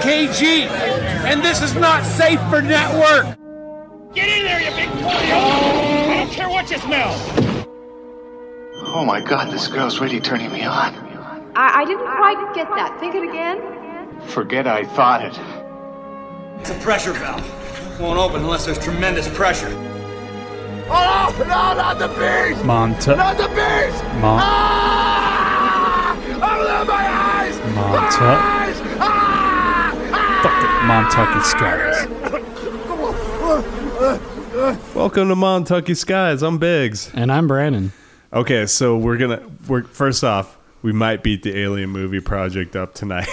KG, and this is not safe for network. Get in there, you big polio! I don't care what you smell! Oh my god, this girl's really turning me on. I, I didn't quite get that. Think it again. Forget I thought it. It's a pressure valve. Won't open unless there's tremendous pressure. Oh, no, not the beast! Monta- Not the beast! Mon- Ah! Open my eyes! Monta- Ah! Fuck Montucky Skies. Welcome to Montucky Skies. I'm Biggs. And I'm Brandon. Okay, so we're gonna we're first off, we might beat the Alien Movie Project up tonight.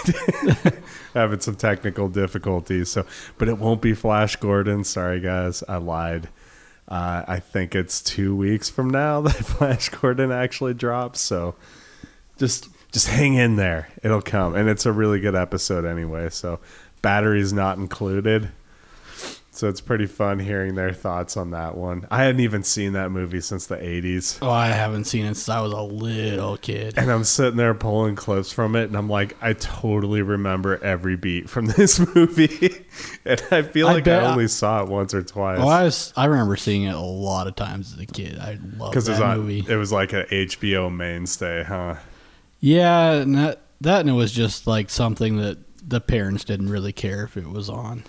Having some technical difficulties, so but it won't be Flash Gordon. Sorry guys, I lied. Uh, I think it's two weeks from now that Flash Gordon actually drops. So just just hang in there. It'll come, and it's a really good episode anyway. So batteries not included. So it's pretty fun hearing their thoughts on that one. I hadn't even seen that movie since the 80s. Oh, I haven't seen it since I was a little kid. And I'm sitting there pulling clips from it, and I'm like, I totally remember every beat from this movie. and I feel I like I I- only saw it once or twice. Oh, I was, I remember seeing it a lot of times as a kid. I love that it, was on- movie. it was like an HBO mainstay, huh? Yeah, and that, that and it was just like something that the parents didn't really care if it was on.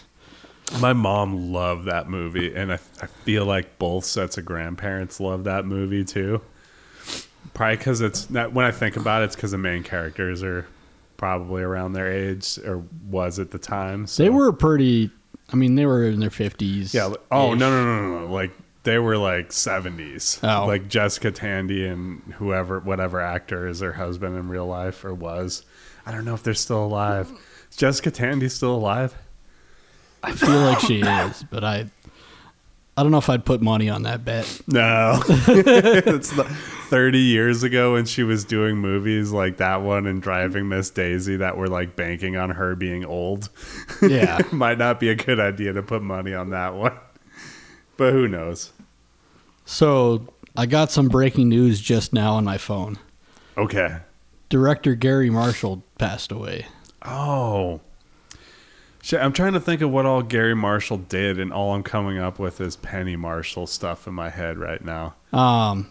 My mom loved that movie, and I, I feel like both sets of grandparents love that movie too. Probably because it's not, when I think about it, it's because the main characters are probably around their age or was at the time. So. They were pretty. I mean, they were in their fifties. Yeah. Oh no no no no no! Like they were like seventies. Oh. Like Jessica Tandy and whoever, whatever actor is her husband in real life or was. I don't know if they're still alive. Jessica Tandy still alive? I feel like she is, but I, I don't know if I'd put money on that bet. No. it's the, thirty years ago when she was doing movies like that one and Driving Miss Daisy that were like banking on her being old. Yeah. Might not be a good idea to put money on that one. But who knows? So I got some breaking news just now on my phone. Okay. Director Gary Marshall passed away. Oh. Shit, I'm trying to think of what all Gary Marshall did, and all I'm coming up with is Penny Marshall stuff in my head right now. Um,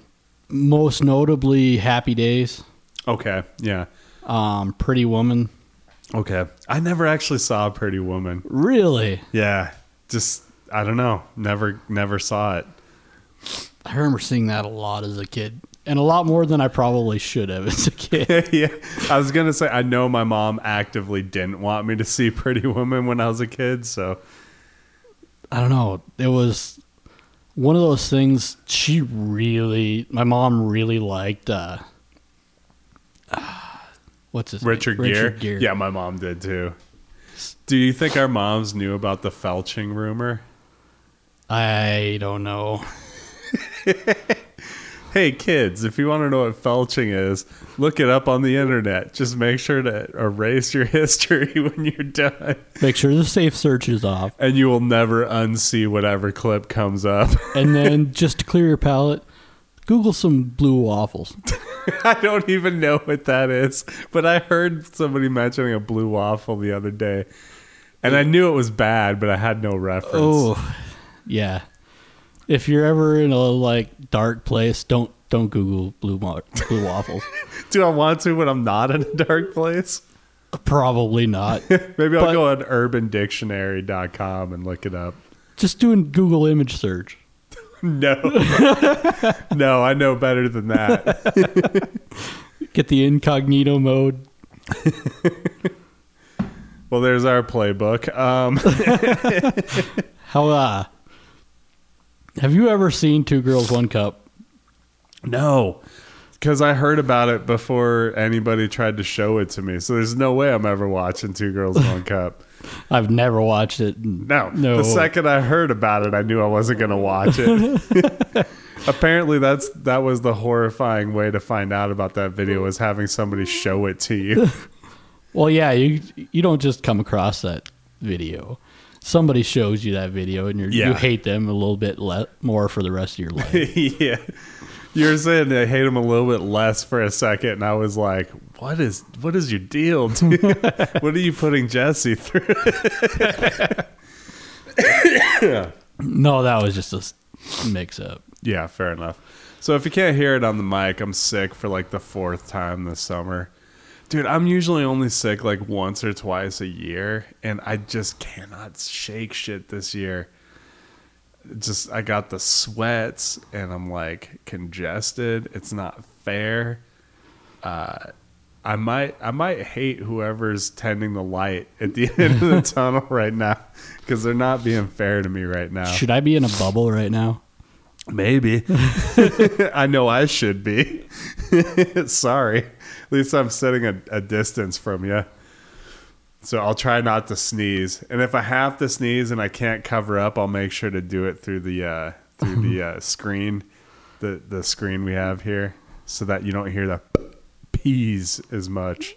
most notably, Happy Days, Okay, yeah. um, Pretty Woman. Okay. I never actually saw Pretty Woman. Really, Yeah. Just I don't know. Never never saw it. I remember seeing that a lot as a kid, and a lot more than I probably should have as a kid. yeah. I was gonna say I know my mom actively didn't want me to see Pretty Woman when I was a kid, so I don't know. It was one of those things. She really, my mom really liked. Uh, what's his Richard, name? Gere. Richard Gere. Yeah, my mom did too. Do you think our moms knew about the felching rumor? I don't know. Hey kids, if you want to know what felching is, look it up on the internet. Just make sure to erase your history when you're done, Make sure the safe search is off, and you will never unsee whatever clip comes up. and then just to clear your palate, Google some blue waffles. I don't even know what that is, but I heard somebody mentioning a blue waffle the other day, and I knew it was bad, but I had no reference. Oh, yeah. If you're ever in a like dark place, don't don't Google blue wa- blue waffles. Do I want to when I'm not in a dark place? Probably not. Maybe I'll But- go on urbandictionary.com and look it up. Just doing Google image search. No. no, I know better than that. Get the incognito mode. Well, there's our playbook. Um, How uh have you ever seen Two Girls One Cup? no, because I heard about it before anybody tried to show it to me. So there's no way I'm ever watching Two Girls One Cup. I've never watched it. No, No. The second I heard about it, I knew I wasn't going to watch it. Apparently, that's that was the horrifying way to find out about that video was having somebody show it to you. Well, yeah, you you don't just come across that video. Somebody shows you that video, and you're, Yeah. you hate them a little bit le- more for the rest of your life. yeah. You were saying I hate them a little bit less for a second, and I was like, "What is what is your deal, dude? what are you putting Jesse through?" No, that was just a mix up. yeah, fair enough. So if you can't hear it on the mic, I'm sick for like the fourth time this summer. Dude, I'm usually only sick like once or twice a year, and I just cannot shake shit this year. Just I got the sweats, and I'm like congested. It's not fair. Uh, I might I might hate whoever's tending the light at the end of the tunnel right now because they're not being fair to me right now. Should I be in a bubble right now? Maybe. I know I should be. Sorry. At least I'm setting a, a distance from you. So I'll try not to sneeze. And if I have to sneeze and I can't cover up, I'll make sure to do it through the uh, through the uh, screen, the the screen we have here, so that you don't hear the peas as much.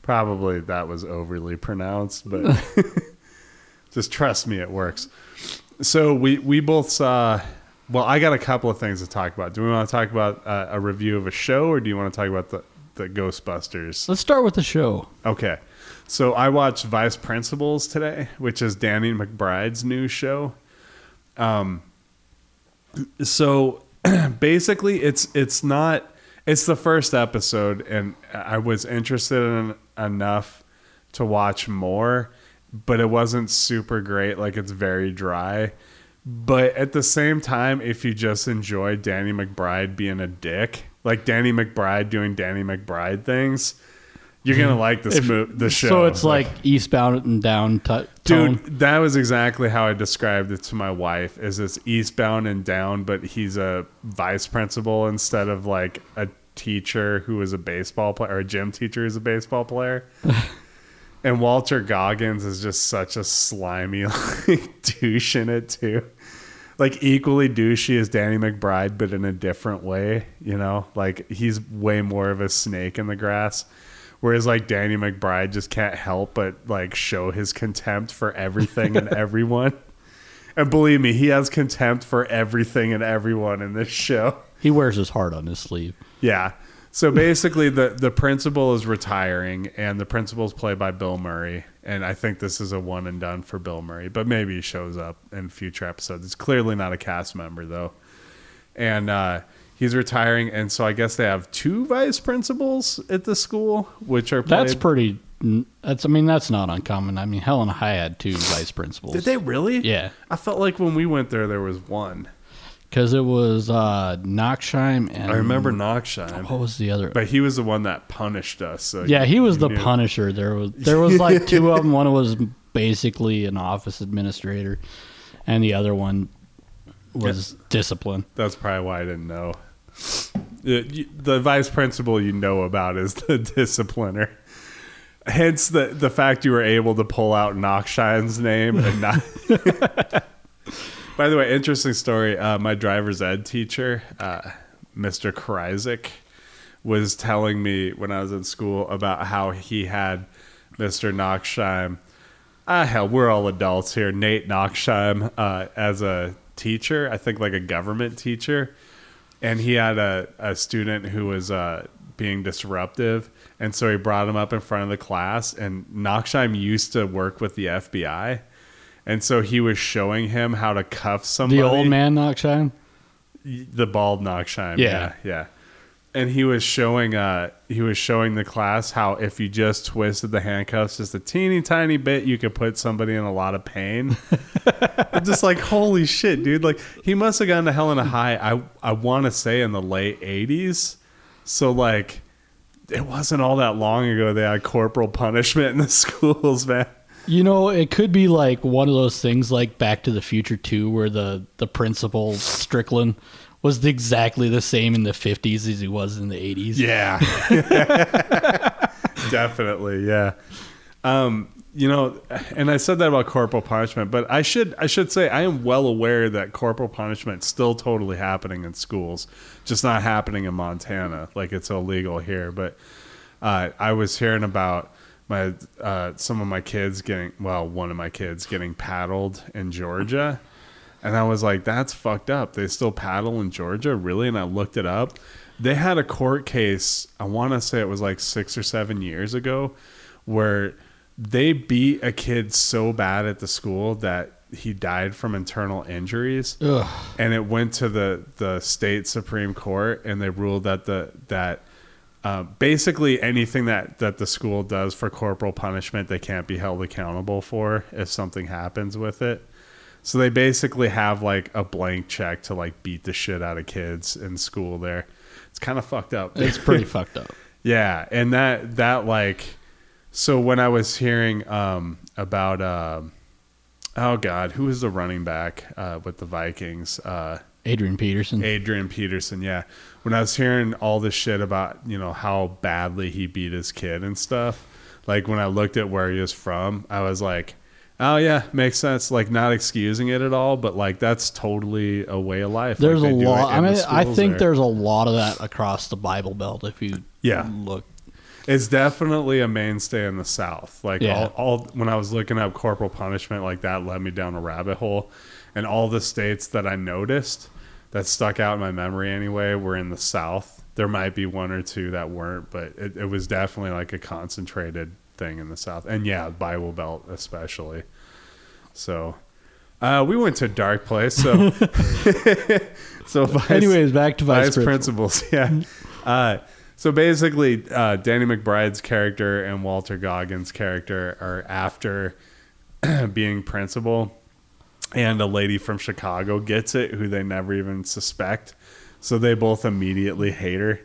Probably that was overly pronounced, but just trust me, it works. So we we both saw. Well, I got a couple of things to talk about. Do we want to talk about uh, a review of a show, or do you want to talk about the the Ghostbusters? Let's start with the show. Okay. So I watched Vice Principals today, which is Danny McBride's new show. Um so basically it's it's not it's the first episode and I was interested in enough to watch more, but it wasn't super great, like it's very dry. But at the same time, if you just enjoy Danny McBride being a dick, like Danny McBride doing Danny McBride things, you're gonna mm-hmm. like this If- mo- the show. So it's like eastbound and down t- dude, that was exactly how I described it to my wife. Is it's eastbound and down, but he's a vice principal instead of like a teacher who is a baseball player or a gym teacher who's a baseball player. and Walton Goggins is just such a slimy like, douche in it too. Like equally douchey as Danny McBride, but in a different way. You know, like he's way more of a snake in the grass. Whereas like Danny McBride just can't help but like show his contempt for everything and everyone. And believe me, he has contempt for everything and everyone in this show. He wears his heart on his sleeve. Yeah. So basically, the the principal is retiring, and the principal is played by Bill Murray. And I think this is a one and done for Bill Murray, but maybe he shows up in future episodes. It's clearly not a cast member though, and uh, he's retiring. And so I guess they have two vice principals at the school, which are played. That's pretty. That's. I mean, that's not uncommon. I mean, Helena High had two vice principals. Did they really? Yeah, I felt like when we went there, there was one. Because it was uh, Knoxheim and I remember Knoxheim, What was the other? but he was the one that punished us. So yeah, he was the knew. Punisher. There was there was like two of them. One was basically an office administrator, and the other one was discipline. That's probably why I didn't know. The, vice principal you know about is the discipliner. Hence the the fact you were able to pull out Knoxheim's name and not. By the way, interesting story. Uh, my driver's ed teacher, uh, Mr. Kryzik, was telling me when I was in school about how he had Mr. Knoxheim. Ah, hell, we're all adults here. Nate Knoxheim uh, as a teacher, I think like a government teacher, and he had a, a student who was uh, being disruptive, and so he brought him up in front of the class. And Knoxheim used to work with the FBI, and so he was showing him how to cuff somebody The old man Knoxheim. the bald Knoxheim. Yeah. yeah, yeah. And he was showing uh he was showing the class how if you just twisted the handcuffs just a teeny tiny bit, you could put somebody in a lot of pain. I'm just like, holy shit, dude! Like he must have gone to Helena high. I I want to say in the late '80s. So like, it wasn't all that long ago they had corporal punishment in the schools, man. You know, it could be like one of those things like Back to the Future 2 where the the principal Strickland was exactly the same in the 50s as he was in the 80s. Yeah. Definitely, yeah. Um, you know, and I said that about corporal punishment, but I should I should say I am well aware that corporal punishment still totally happening in schools, just not happening in Montana. Like it's illegal here. But uh, I was hearing about my uh, some of my kids getting well, one of my kids getting paddled in Georgia. And I was like, that's fucked up. They still paddle in Georgia, really? And I looked it up. They had a court case. I want to say it was like six or seven years ago, where they beat a kid so bad at the school that he died from internal injuries Ugh. and it went to the the state supreme court and they ruled that the that uh, basically anything that that the school does for corporal punishment they can't be held accountable for if something happens with it so they basically have like a blank check to like beat the shit out of kids in school there it's kind of fucked up It's pretty fucked up. yeah, and that that like so when I was hearing um about uh, oh god, who was the running back uh with the Vikings? Uh Adrian Peterson. Adrian Peterson, yeah. When I was hearing all this shit about, you know, how badly he beat his kid and stuff, like when I looked at where he was from, I was like, oh yeah, makes sense. Like not excusing it at all, but like that's totally a way of life. There's Like, a they do it lot. I mean, I think there. there's a lot of that across the Bible Belt. If you Yeah. look, It's definitely a mainstay in the South. Like Yeah. all, all when I was looking up corporal punishment, like that led me down a rabbit hole. And all the states that I noticed that stuck out in my memory anyway were in the South. There might be one or two that weren't, but it, it was definitely like a concentrated thing in the South. And yeah, Bible Belt especially. So uh, we went to a dark place. So so vice- anyways, back to vice, vice principals. Yeah. Uh, so basically, uh, Danny McBride's character and Walton Goggins' character are after being principal, and a lady from Chicago gets it who they never even suspect. So they both immediately hate her.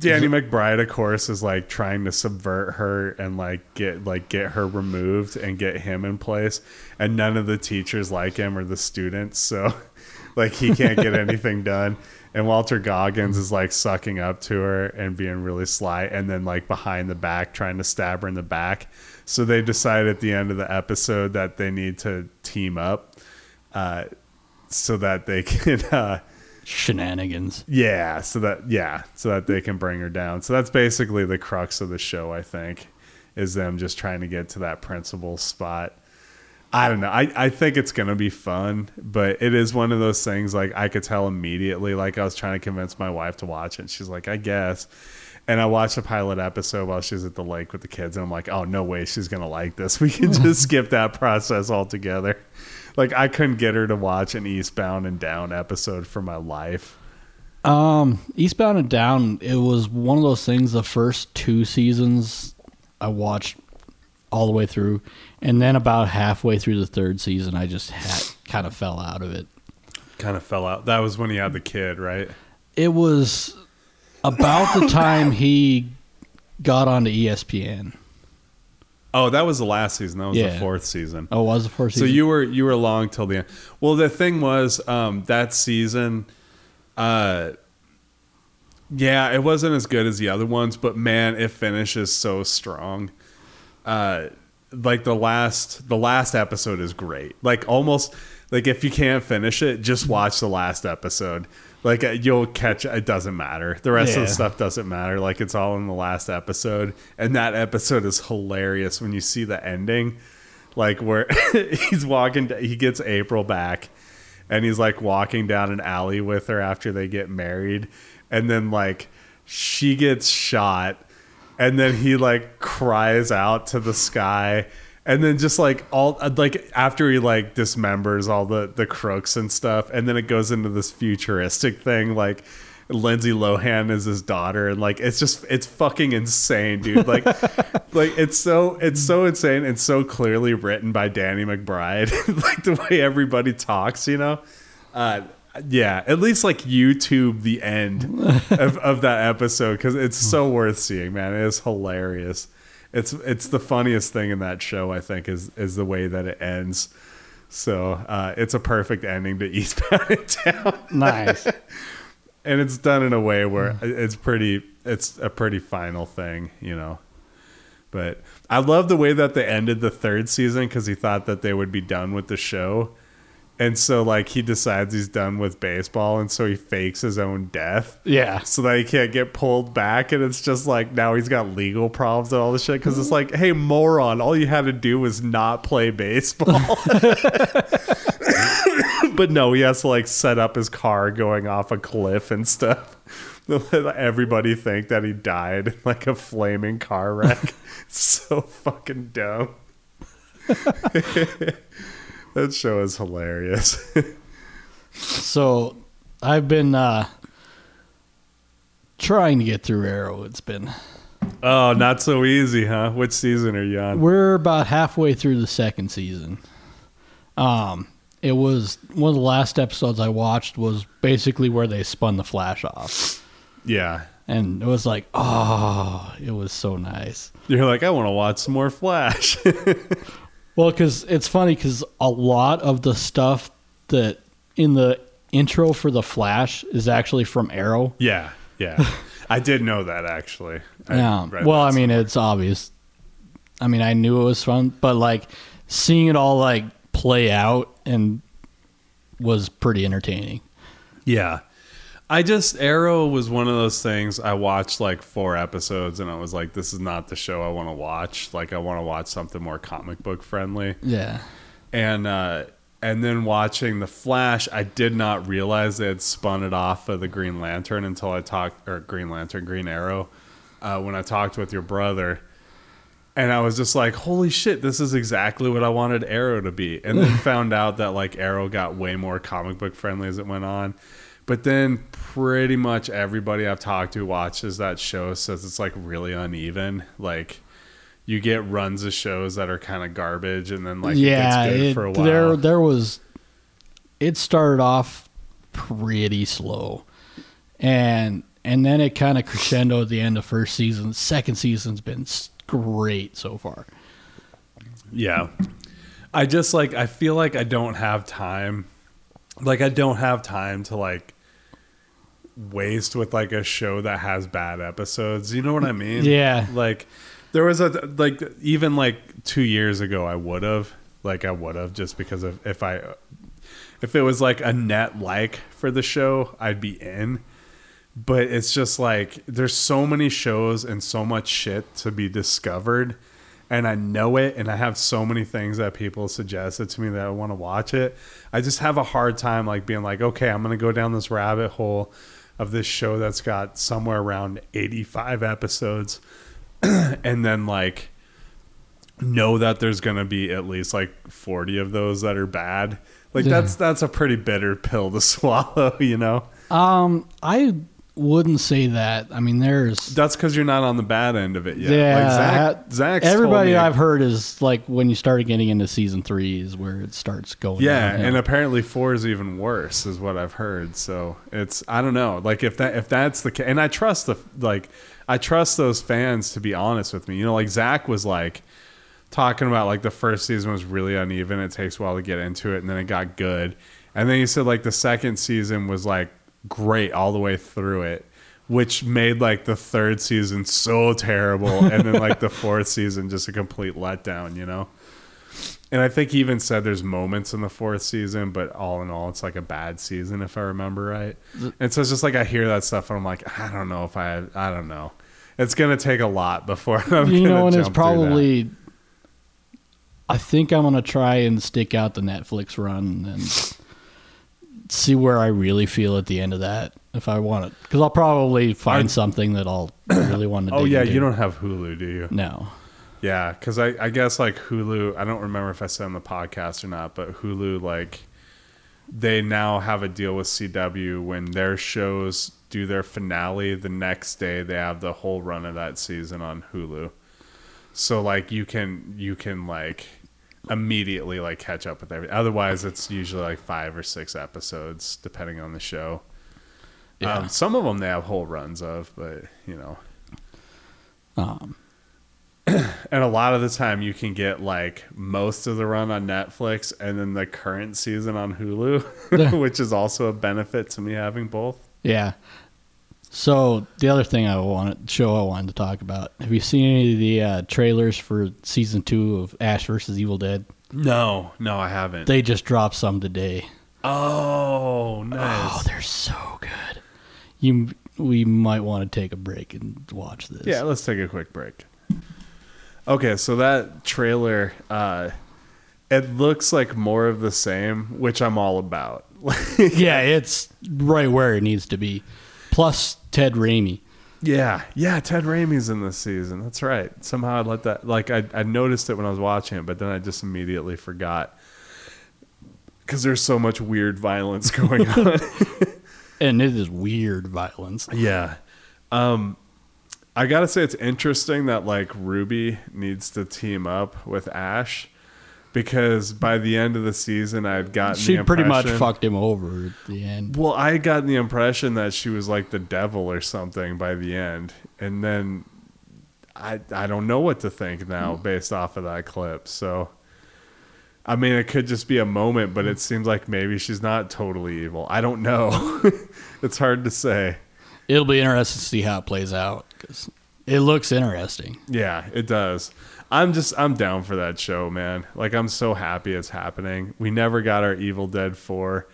Danny McBride, of course, is like trying to subvert her and like get like get her removed and get him in place. And none of the teachers like him or the students, so like he can't get anything done. And Walton Goggins is like sucking up to her and being really sly, and then like behind the back trying to stab her in the back. So they decide at the end of the episode that they need to team up, uh, so that they can. Uh, Shenanigans. yeah, so that yeah, so that they can bring her down. So that's basically the crux of the show, I think, is them just trying to get to that principal spot. I don't know. I, I think it's gonna be fun, but it is one of those things like I could tell immediately. Like I was trying to convince my wife to watch it. And she's like, I guess. And I watched a pilot episode while she was at the lake with the kids, and I'm like, oh no way, she's gonna like this. We can just skip that process altogether. Like I couldn't get her to watch an Eastbound and Down episode for my life. Um, Eastbound and Down. It was one of those things. The first two seasons, I watched all the way through, and then about halfway through the third season, I just had kind of fell out of it. kind of fell out. That was when he had the kid, right? It was about the time he got onto ESPN. Oh, that was the last season. That was the fourth season. Oh, it was the fourth season. So you were you were long till the end. Well, the thing was um, that season, uh, yeah, it wasn't as good as the other ones, but man, it finishes so strong. Uh, like the last the last episode is great. Like almost like if you can't finish it, just watch the last episode. Like uh, you'll catch it doesn't matter. The rest of the stuff doesn't matter. Like it's all in the last episode, and that episode is hilarious when you see the ending like where he's walking he gets april back and he's like walking down an alley with her after they get married and then like she gets shot and then he like cries out to the sky and then just like all like after he like dismembers all the the crooks and stuff and then it goes into this futuristic thing like Lindsay Lohan is his daughter, and like it's just it's fucking insane, dude. Like, like it's so it's so insane and so clearly written by Danny McBride. like the way everybody talks, you know. Uh, yeah, at least like YouTube the end of, of that episode because it's so worth seeing, man. It is hilarious. It's it's the funniest thing in that show. I think is is the way that it ends. So uh, it's a perfect ending to Eastbound and Down nice. and it's done in a way where it's pretty it's a pretty final thing you know but i love the way that they ended the third season because he thought that they would be done with the show and so like he decides he's done with baseball and so he fakes his own death Yeah. so that he can't get pulled back and it's just like now he's got legal problems and all this shit because it's like hey moron all you had to do was not play baseball but no, he has to like set up his car going off a cliff and stuff. Everybody think that he died in like a flaming car wreck. So fucking dumb. That show is hilarious. So I've been uh, trying to get through Arrow. It's been oh, not so easy, huh? Which season are you on? we're about halfway through the second season. Um, it was one of the last episodes I watched was basically where they spun the Flash off, Yeah. and it was like, oh, it was so nice. You're like, I want to watch some more Flash. Well, because it's funny because a lot of the stuff that in the intro for the Flash is actually from Arrow. yeah, yeah. I did know that actually. I Yeah. Well, I mean, somewhere. it's obvious. I mean, I knew it was fun, but like seeing it all like play out and was pretty entertaining. Yeah. I just Arrow was one of those things I watched like four episodes and I was like this is not the show I want to watch. Like I want to watch something more comic book friendly. Yeah. And uh and then watching The Flash, I did not realize they had spun it off of the Green Lantern until I talked or Green Lantern, Green Arrow, uh, when I talked with your brother. And I was just like, holy shit, this is exactly what I wanted Arrow to be. And then found out that like Arrow got way more comic book friendly as it went on. But then pretty much everybody I've talked to watches that show says it's like really uneven. Like you get runs of shows that are kind of garbage and then like yeah. it gets good it- for a while. There, there was. It started off pretty slow, and and then it kind of crescendo at the end of first season. Second season's been great so far. Yeah. I just like I feel like I don't have time. Like I don't have time to like waste with like a show that has bad episodes. You know what I mean? Yeah. Like there was a like even like 2 years ago I would have like I would have just because of if I if it was like a net like for the show, I'd be in. But it's just like there's so many shows and so much shit to be discovered and I know it and I have so many things that people suggested to me that I want to watch it. I just have a hard time like being like, okay, I'm to go down this rabbit hole of this show that's got somewhere around 85 episodes and then like know that there's going to be at least like 40 of those that are bad. Like Yeah. that's that's a pretty bitter pill to swallow, you know. Um, I wouldn't say that. I mean, there's That's because you're not on the bad end of it yet. Yeah, like Zach, ha- Zach's told everybody I've heard is like when you started getting into season three is where it starts going. Yeah, downhill. and apparently four is even worse, is what I've heard. So it's I don't know, like if that if that's the case, and I trust the like I trust those fans to be honest with me. You know, like Zach was like talking about like the first season was really uneven. It takes a while to get into it, and then it got good. And then he said like the second season was like great all the way through it, which made like the third season so terrible, and then like the fourth season just a complete letdown. You know. And I think he even said there's moments in the fourth season, but all in all, it's like a bad season if I remember right. And so it's just like I hear that stuff and I'm like, I don't know if I, I don't know. It's gonna take a lot before I'm you know, and it's probably. I think I'm gonna try and stick out the Netflix run and see where I really feel at the end of that. If I want it, because I'll probably find Are- something that I'll really want to. Do. Oh yeah, you don't have Hulu, do you? No. Yeah, because I, I guess like Hulu, I don't remember if I said on the podcast or not, but Hulu like they now have a deal with CW when their shows do their finale the next day they have the whole run of that season on Hulu. So like you can you can like immediately like catch up with everything. Otherwise it's usually like 5 or 6 episodes depending on the show. Yeah. Um, some of them they have whole runs of, but you know, Um, And a lot of the time, you can get like most of the run on Netflix and then the current season on Hulu, which is also a benefit to me having both. yeah. So the other thing I wanted to show I wanted to talk about. Have you seen any of the uh, trailers for season two of Ash versus Evil Dead? No, no, I haven't. They just dropped some today. oh, nice. Oh, they're so good. You, we might want to take a break and watch this. yeah, let's take a quick break. Okay, so that trailer, uh, it looks like more of the same, which I'm all about. yeah, it's right where it needs to be. Plus Ted Raimi. Yeah, yeah. Ted Raimi's in this season. That's right. Somehow I let that like I I noticed it when I was watching it, but then I just immediately forgot because there's so much weird violence going on. And it is weird violence. yeah. Um, I gotta say it's interesting that like Ruby needs to team up with Ash because by the end of the season I'd gotten She pretty much fucked him over at the end. Well, I had gotten the impression that she was like the devil or something by the end, and then I I don't know what to think now hmm. based off of that clip. So, I mean, it could just be a moment, but it hmm. seems like maybe she's not totally evil. I don't know. it's hard to say. It'll be interesting to see how it plays out because it looks interesting. Yeah, it does. I'm just I'm down for that show, man. Like I'm so happy it's happening. We never got our Evil Dead 4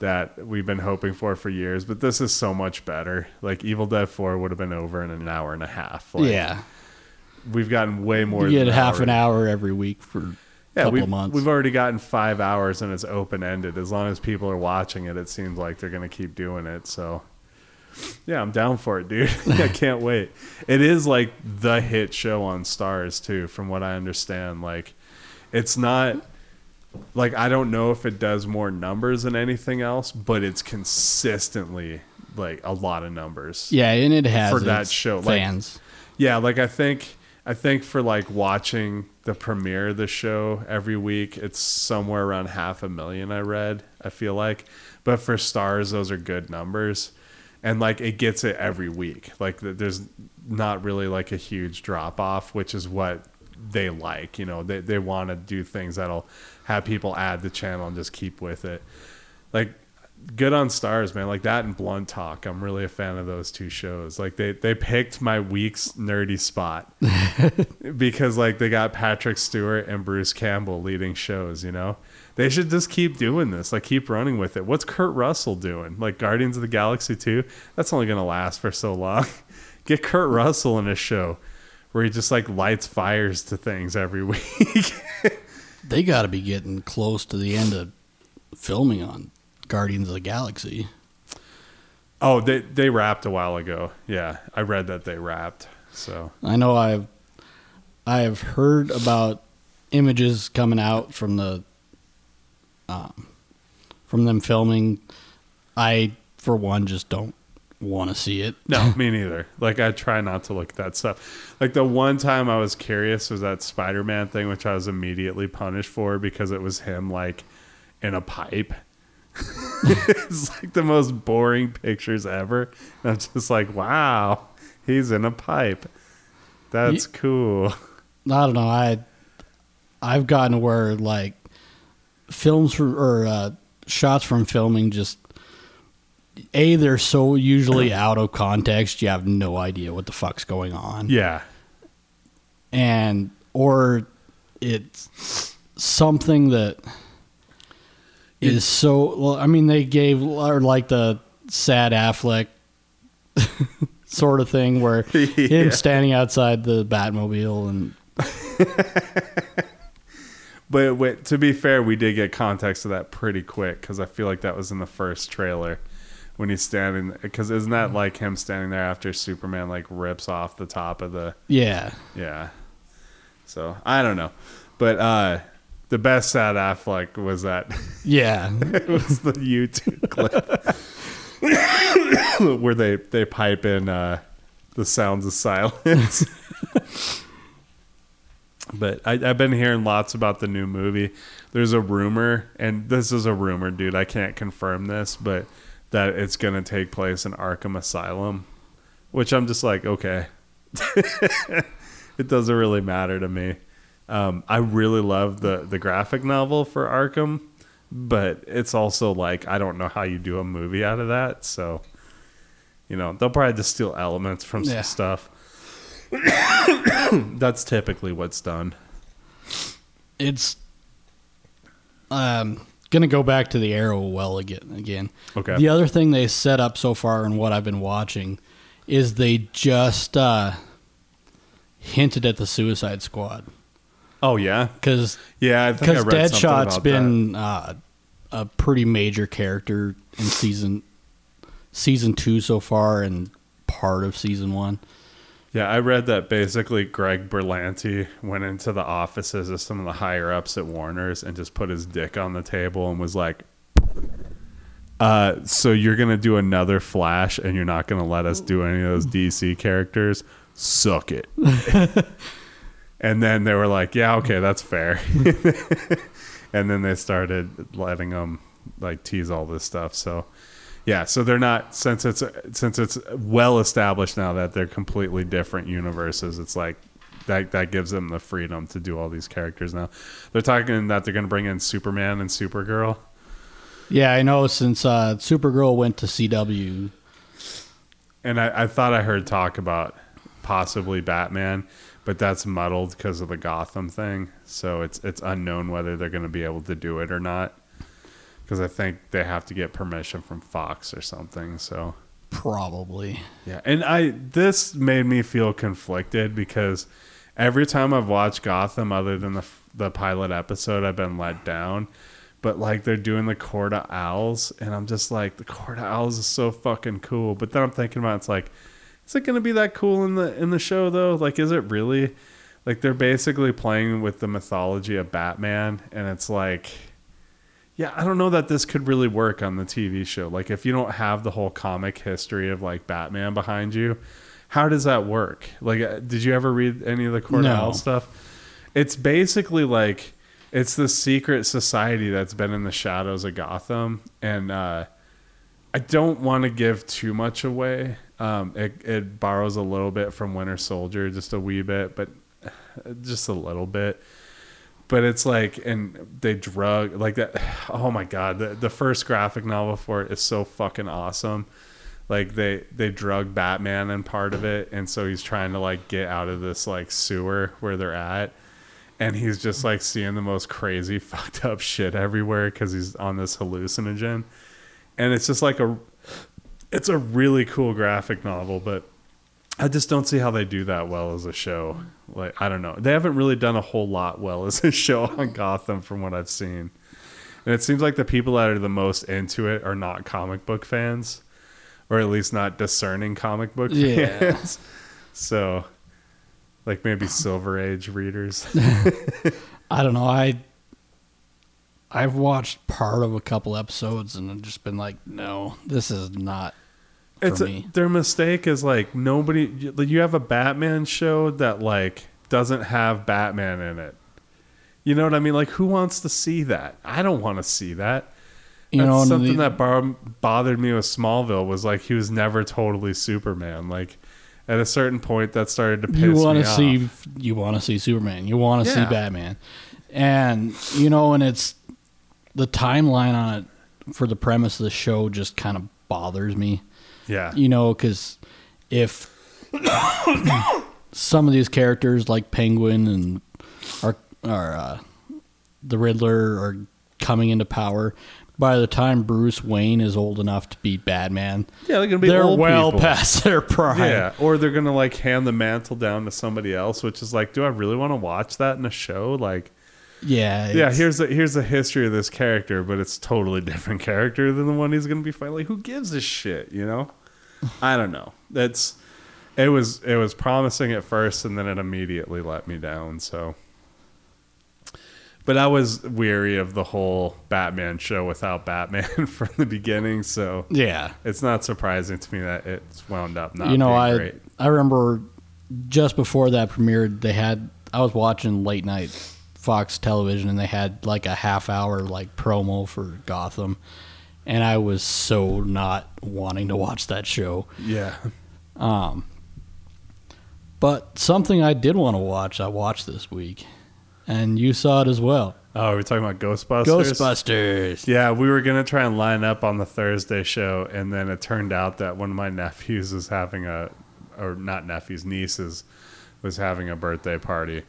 that we've been hoping for for years, but this is so much better. Like Evil Dead 4 would have been over in an hour and a half. Like, yeah, We've gotten way more you get than half an hour. every week for Yeah, couple we've, of months. we've already gotten 5 hours and it's open ended. As long as people are watching it, it seems like they're going to keep doing it. So yeah, I'm down for it, dude. I can't wait. It is like the hit show on Starz too, from what I understand. Like, it's not like I don't know if it does more numbers than anything else, but it's consistently like a lot of numbers. yeah, and it has for that show, like- fans. Yeah, like I think I think for like watching the premiere of the show every week, it's somewhere around half a million. I read. I feel like, but for Starz, those are good numbers, and like it gets it every week. Like there's not really like a huge drop off, which is what they like. You know, they they want to do things that'll have people add the channel and just keep with it. Like good on Starz man like that and blunt talk i'm really a fan of those two shows like they they picked my week's nerdy spot because like they got patrick stewart and bruce campbell leading shows you know they should just keep doing this like keep running with it. What's kurt russell doing? Like guardians of the galaxy 2 that's only gonna last for so long. Get kurt russell in a show where he just like lights fires to things every week. They got to be getting close to the end of filming on Guardians of the Galaxy. oh they they wrapped a while ago. Yeah i read that they wrapped so. I know I've I have heard about images coming out from the um, from them filming. I for one just don't want to see it. No, me neither. Like I try not to look at that stuff. Like the one time I was curious was that Spider-Man thing, which I was immediately punished for because it was him like in a pipe. it's like the most boring pictures ever. And I'm just like, wow, he's in a pipe. That's cool. I don't know. I I've gotten where like films from, or uh, shots from filming just a they're so usually out of context you have no idea what the fuck's going on Yeah. and or it's something that is so well i mean they gave or like the sad affleck sort of thing where Yeah. him standing outside the batmobile and But wait, to be fair, we did get context of that pretty quick because I feel like that was in the first trailer when he's standing. Because isn't that like him standing there after Superman like rips off the top of the yeah yeah? So I don't know, but uh the best sad Affleck was that yeah it was the YouTube clip where they they pipe in uh the sounds of silence. But I, I've been hearing lots about the new movie. There's a rumor, and this is a rumor, dude. I can't confirm this, but that it's going to take place in Arkham Asylum, which I'm just like, okay. it doesn't really matter to me. Um, I really love the, the graphic novel for Arkham, but it's also like, I don't know how you do a movie out of that. So, you know, they'll probably just steal elements from some Yeah. stuff. That's typically what's done. it's um gonna go back to the arrow well again again Okay. the other thing they set up so far and what i've been watching is they just uh hinted at the suicide squad Oh yeah, because yeah. I think I because deadshot's been uh a pretty major character in season season two so far and part of season one. Yeah, I read that basically Greg Berlanti went into the offices of some of the higher ups at Warner's and just put his dick on the table and was like, uh, so you're gonna do another Flash and you're not gonna let us do any of those DC characters? Suck it. and then they were like, yeah, okay, that's fair. and then they started letting them like tease all this stuff. So yeah, so they're not since it's since it's well established now that they're completely different universes. It's like that that gives them the freedom to do all these characters now. They're talking that they're going to bring in Superman and Supergirl. Yeah, I know. Since uh, Supergirl went to CW, And I, I thought I heard talk about possibly Batman, but that's muddled because of the Gotham thing. So it's it's unknown whether they're going to be able to do it or not. Because I think they have to get permission from Fox or something. So probably. Yeah, and I this made me feel conflicted because every time I've watched Gotham, other than the the pilot episode, I've been let down. But like they're doing the Court of Owls, and I'm just like the Court of Owls is so fucking cool. But then I'm thinking about it's like, is it gonna be that cool in the in the show though? Like, is it really? Like they're basically playing with the mythology of Batman, and it's like yeah, I don't know that this could really work on the TV show. Like, if you don't have the whole comic history of like Batman behind you, how does that work? Like, uh, did you ever read any of the Cornell No. stuff? It's basically like it's the secret society that's been in the shadows of Gotham, and uh, I don't want to give too much away. Um, it, it borrows a little bit from Winter Soldier, just a wee bit, but uh, just a little bit but it's like and they drug like that oh my god the, the first graphic novel for it is so fucking awesome. Like they they drug batman in part of it and so he's trying to like get out of this like sewer where they're at. And he's just like seeing the most crazy fucked up shit everywhere because he's on this hallucinogen. And it's just like a it's a really cool graphic novel but I just don't see how they do that well as a show. Mm. Like I don't know. They haven't really done a whole lot well as a show mm. on Gotham from what I've seen. And it seems like the people that are the most into it are not comic book fans or at least not discerning comic book Yeah. fans. So like maybe Silver Age readers. I don't know. I I've watched part of a couple episodes and I've just been like, no, this is not it's a, me. their mistake is like nobody you you have a Batman show that like doesn't have Batman in it. You know what I mean? Like who wants to see that? I don't want to see that. You That's know, something the- that bar- bothered me with Smallville was like he was never totally Superman. Like at a certain point, that started to piss you me want to off. see you want to see Superman. You want to Yeah. see Batman, and you know, and it's the timeline on it for the premise of the show just kind of bothers me. Yeah, You know, because if some of these characters like Penguin and are are uh, the Riddler are coming into power. By the time Bruce Wayne is old enough to be Batman, yeah, they're gonna be they're well people. past their prime. Yeah, or they're gonna like hand the mantle down to somebody else, which is like, do I really want to watch that in a show? Like, yeah, yeah, here's the here's the history of this character, but it's totally different character than the one he's gonna be fighting. Like, who gives a shit? You know? I don't know. That's it was it was promising at first, and then it immediately let me down. So, but I was weary of the whole Batman show without Batman from the beginning. So yeah. it's not surprising to me that it's wound up not you know, I great. I remember just before that premiered, they had I was watching late night Fox television, and they had like a half hour like promo for Gotham, and I was so not wanting to watch that show. Yeah. Um, but something I did want to watch, I watched this week, and you saw it as well. Oh, we're talking about Ghostbusters. Ghostbusters. Yeah, we were gonna try and line up on the Thursday show, and then it turned out that one of my nephews was having a, or not nephews, nieces, was having a birthday party,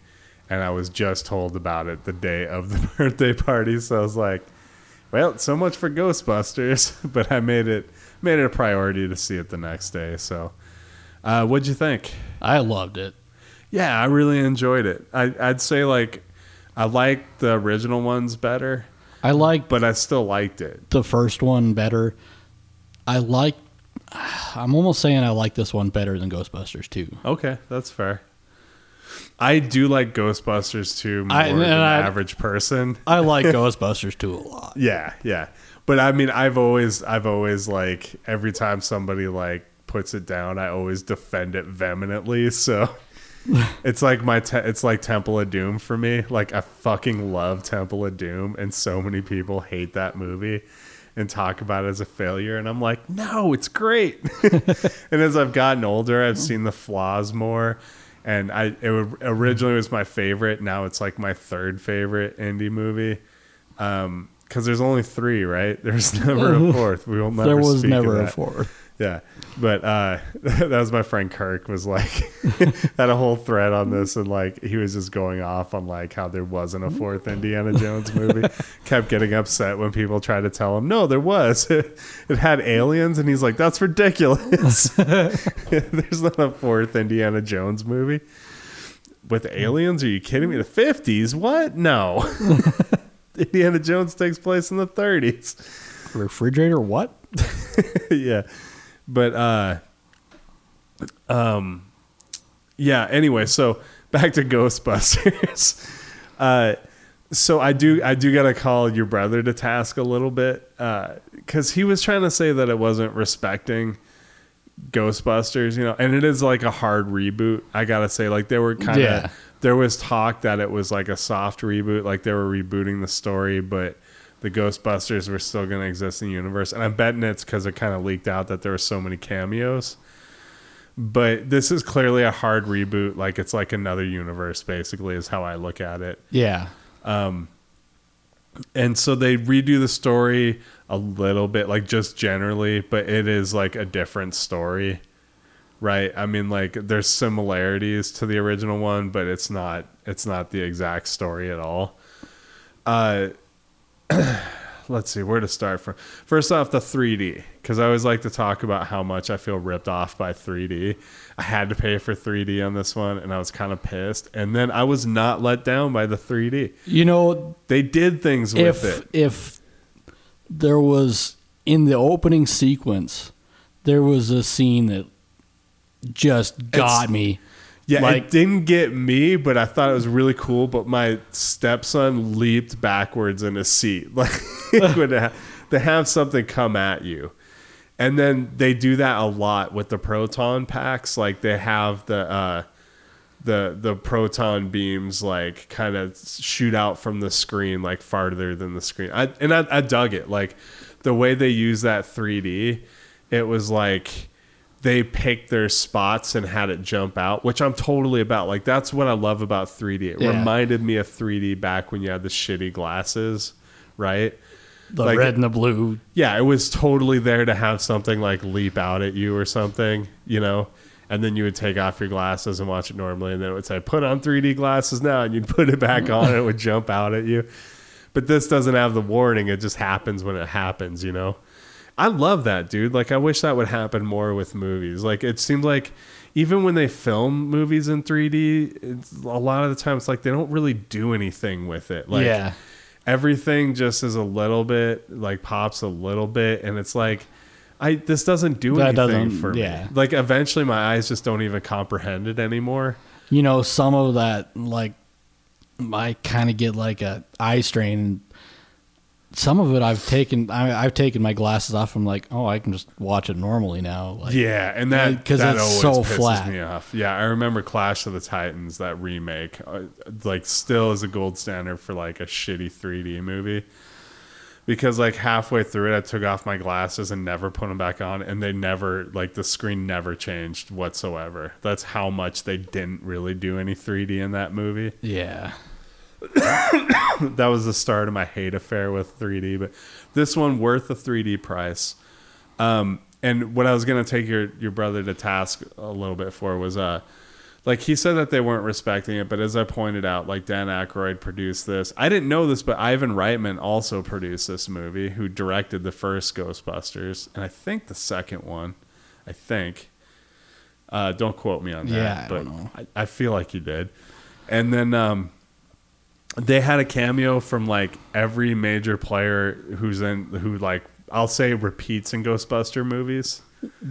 and I was just told about it the day of the birthday party. So I was like, "Well, so much for Ghostbusters," but I made it made it a priority to see it the next day. So, uh, what'd you think? I loved it. Yeah, I really enjoyed it. I, I'd say like I like the original ones better, I like but I still liked it. the first one better. I like. I'm almost saying I like this one better than Ghostbusters 2. Okay, that's fair. I do like Ghostbusters 2 more I- than I- average person. I like Ghostbusters 2 a lot. Yeah, yeah. But I mean, I've always, I've always like every time somebody like puts it down, I always defend it vehemently. So it's like my, te- it's like Temple of Doom for me. Like I fucking love Temple of Doom, and so many people hate that movie and talk about it as a failure. And I'm like, no, it's great. and as I've gotten older, I've seen the flaws more. And I, it originally was my favorite. Now it's like my third favorite Indy movie um, because there's only three, right? There's never a fourth. We will never. there was speak of never a fourth. Yeah, but uh, that was my friend Kirk. Was like had a whole thread on this, and like he was just going off on like how there wasn't a fourth Indiana Jones movie. Kept getting upset when people tried to tell him no, there was. it had aliens, and he's like, that's ridiculous. There's not a fourth Indiana Jones movie with aliens. Are you kidding me? The fifties? What? No. Indiana Jones takes place in the 30s. Refrigerator, what? yeah. But uh um yeah, anyway, so back to Ghostbusters. uh so I do I do gotta call your brother to task a little bit. Uh because he was trying to say that it wasn't respecting Ghostbusters, you know, and it is like a hard reboot. I gotta say, like they were kind of Yeah. there was talk that it was like a soft reboot, like they were rebooting the story, but the Ghostbusters were still going to exist in the universe. And I'm betting it's because it kind of leaked out that there were so many cameos. But this is clearly a hard reboot. Like it's like another universe, basically, is how I look at it. Yeah. And so they redo the story a little bit, like just generally, but it is like a different story, right? I mean, like there's similarities to the original one, but it's not it's not the exact story at all. Uh, let's see where to start from. First off, the 3D, because I always like to talk about how much I feel ripped off by 3D. I had to pay for 3D on this one, and I was kind of pissed. And then I was not let down by the 3D. You know, They did things with it. if there was in the opening sequence, there was a scene that just got It's- me. Yeah, Like- it didn't get me, but I thought it was really cool. But my stepson leaped backwards in his seat. Like ha- they have something come at you, and then they do that a lot with the proton packs. Like they have the uh, the the proton beams like kind of shoot out from the screen like farther than the screen. I, and I, I dug it. Like the way they use that 3D, it was like they picked their spots and had it jump out, which I'm totally about. Like that's what I love about 3D. It Yeah. reminded me of 3D back when you had the shitty glasses, right? The Like- red and the blue. Yeah, it was totally there to have something like leap out at you or something, you know? And then you would take off your glasses and watch it normally, and then it would say, put on 3D glasses now, and you'd put it back on, and it would jump out at you. But this doesn't have the warning, it just happens when it happens, you know? I love that, dude. Like, I wish that would happen more with movies. Like, it seems like even when they film movies in 3D, it's, a lot of the time it's like they don't really do anything with it. Like, yeah. everything just is a little bit like pops a little bit and it's like i this doesn't do That anything doesn't- for yeah. me like eventually my eyes just don't even comprehend it anymore You know, some of that like I kind of get like a eye strain. Some of it I've taken. I, I've taken my glasses off. I'm like, oh, I can just watch it normally now. Like, yeah and that 'cause that it's so flat. me off yeah i remember clash of the titans that remake uh, like still is a gold standard for like a shitty 3d movie because like halfway through it i took off my glasses and never put them back on and they never like the screen never changed whatsoever that's how much they didn't really do any 3d in that movie yeah. that was the start of my hate affair with 3D. But this one worth the 3D price. Um, and what I was gonna take your your brother to task a little bit for was uh, like he said that they weren't respecting it, but as I pointed out, like Dan Aykroyd produced this. I didn't know this, but Ivan Reitman also produced this movie, who directed the first Ghostbusters and I think the second one. I think. Uh, don't quote me on that. Yeah, I but don't know. I, I feel like he did. And then um, they had a cameo from like every major player who's in who like I'll say repeats in Ghostbuster movies,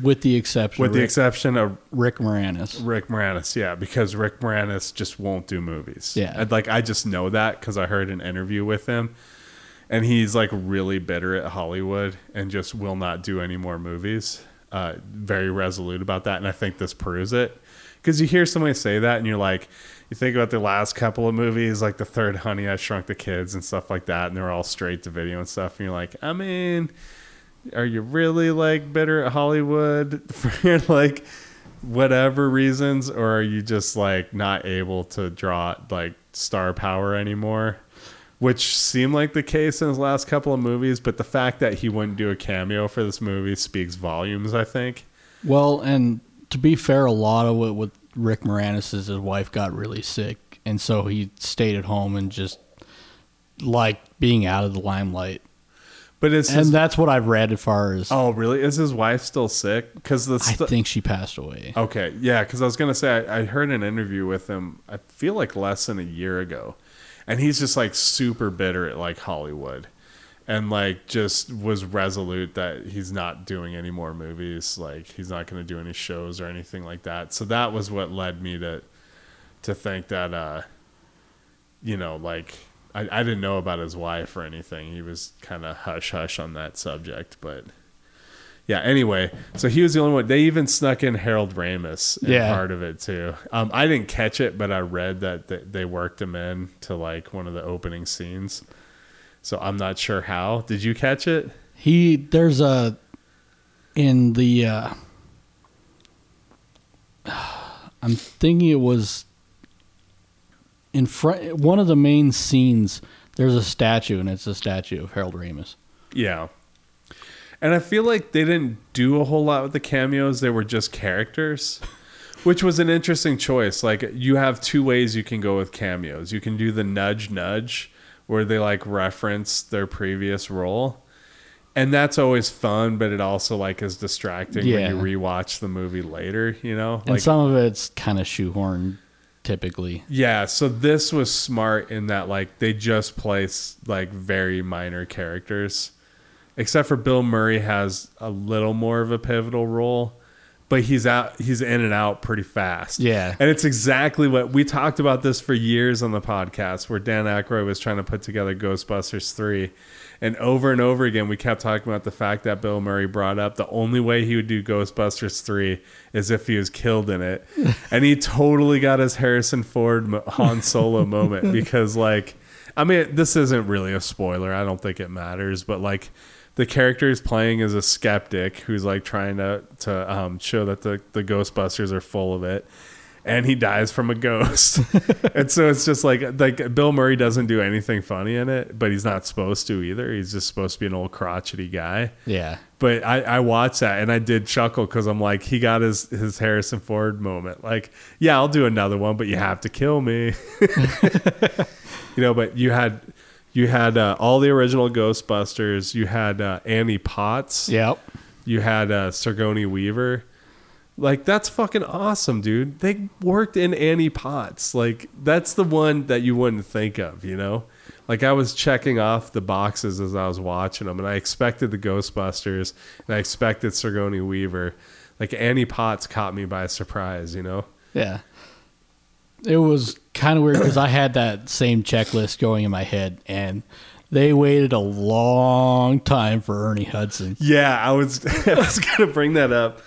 with the exception with the Rick, exception of Rick Moranis. Rick Moranis. Yeah, because Rick Moranis just won't do movies. Yeah. Like I just know that because I heard an interview with him, and he's like really bitter at Hollywood and just will not do any more movies. Uh, very resolute about that, and I think this proves it. Because you hear somebody say that, and you're like, you think about the last couple of movies, like the third Honey I Shrunk the Kids and stuff like that, and they're all straight to video and stuff, and you're like, I mean, are you really like bitter at Hollywood for like whatever reasons, or are you just like not able to draw like star power anymore? Which seemed like the case in his last couple of movies, but the fact that he wouldn't do a cameo for this movie speaks volumes, I think. Well, and to be fair, a lot of it with Rick Moranis his wife got really sick, and so he stayed at home and just liked being out of the limelight. But it's And his, that's what I've read as far as oh really? Is his wife still sick? Because the I think she passed away. Okay, yeah, because I was gonna say I, I heard an interview with him. I feel like less than a year ago, and he's just like super bitter at like Hollywood, and like just was resolute that he's not doing any more movies. Like he's not gonna do any shows or anything like that. So that was what led me to to think that uh, you know, like I, I didn't know about his wife or anything. He was kind of hush hush on that subject, but yeah. Anyway, so he was the only one. They even snuck in Harold Ramis in Yeah. part of it too. Um, I didn't catch it, but I read that they, they worked him in to like one of the opening scenes. So I'm not sure how. Did you catch it? He there's a in the uh I'm thinking it was in front one of the main scenes there's a statue and it's a statue of Harold Ramis. Yeah. And I feel like they didn't do a whole lot with the cameos. They were just characters, which was an interesting choice. Like you have two ways you can go with cameos. You can do the nudge nudge where they like reference their previous role. And that's always fun, but it also like is distracting Yeah. when you rewatch the movie later, you know? And Like some of it's kind of shoehorned typically. Yeah, so this was smart in that like they just place like very minor characters. Except for Bill Murray has a little more of a pivotal role, but he's out he's in and out pretty fast. Yeah. And it's exactly what we talked about this for years on the podcast where Dan Aykroyd was trying to put together Ghostbusters 3. And over and over again, we kept talking about the fact that Bill Murray brought up the only way he would do Ghostbusters 3 is if he was killed in it. and he totally got his Harrison Ford Han Solo moment because, like, I mean, this isn't really a spoiler. I don't think it matters, but like, the character is playing as a skeptic who's like trying to to um, show that the the Ghostbusters are full of it, and he dies from a ghost. and so it's just like like Bill Murray doesn't do anything funny in it, but he's not supposed to either. He's just supposed to be an old crotchety guy. Yeah. But I, I watched that and I did chuckle because I'm like, he got his, his Harrison Ford moment. Like, yeah, I'll do another one, but you have to kill me. you know, but you had you had uh, all the original Ghostbusters. You had uh, Annie Potts. Yep. You had uh, Sigourney Weaver. Like that's fucking awesome, dude. They worked in Annie Potts. Like that's the one that you wouldn't think of, you know. Like I was checking off the boxes as I was watching them, and I expected the Ghostbusters, and I expected Sigourney Weaver. Like Annie Potts caught me by surprise, you know. Yeah. It was kind of weird because I had that same checklist going in my head, and they waited a long time for Ernie Hudson. Yeah, I was I was gonna bring that up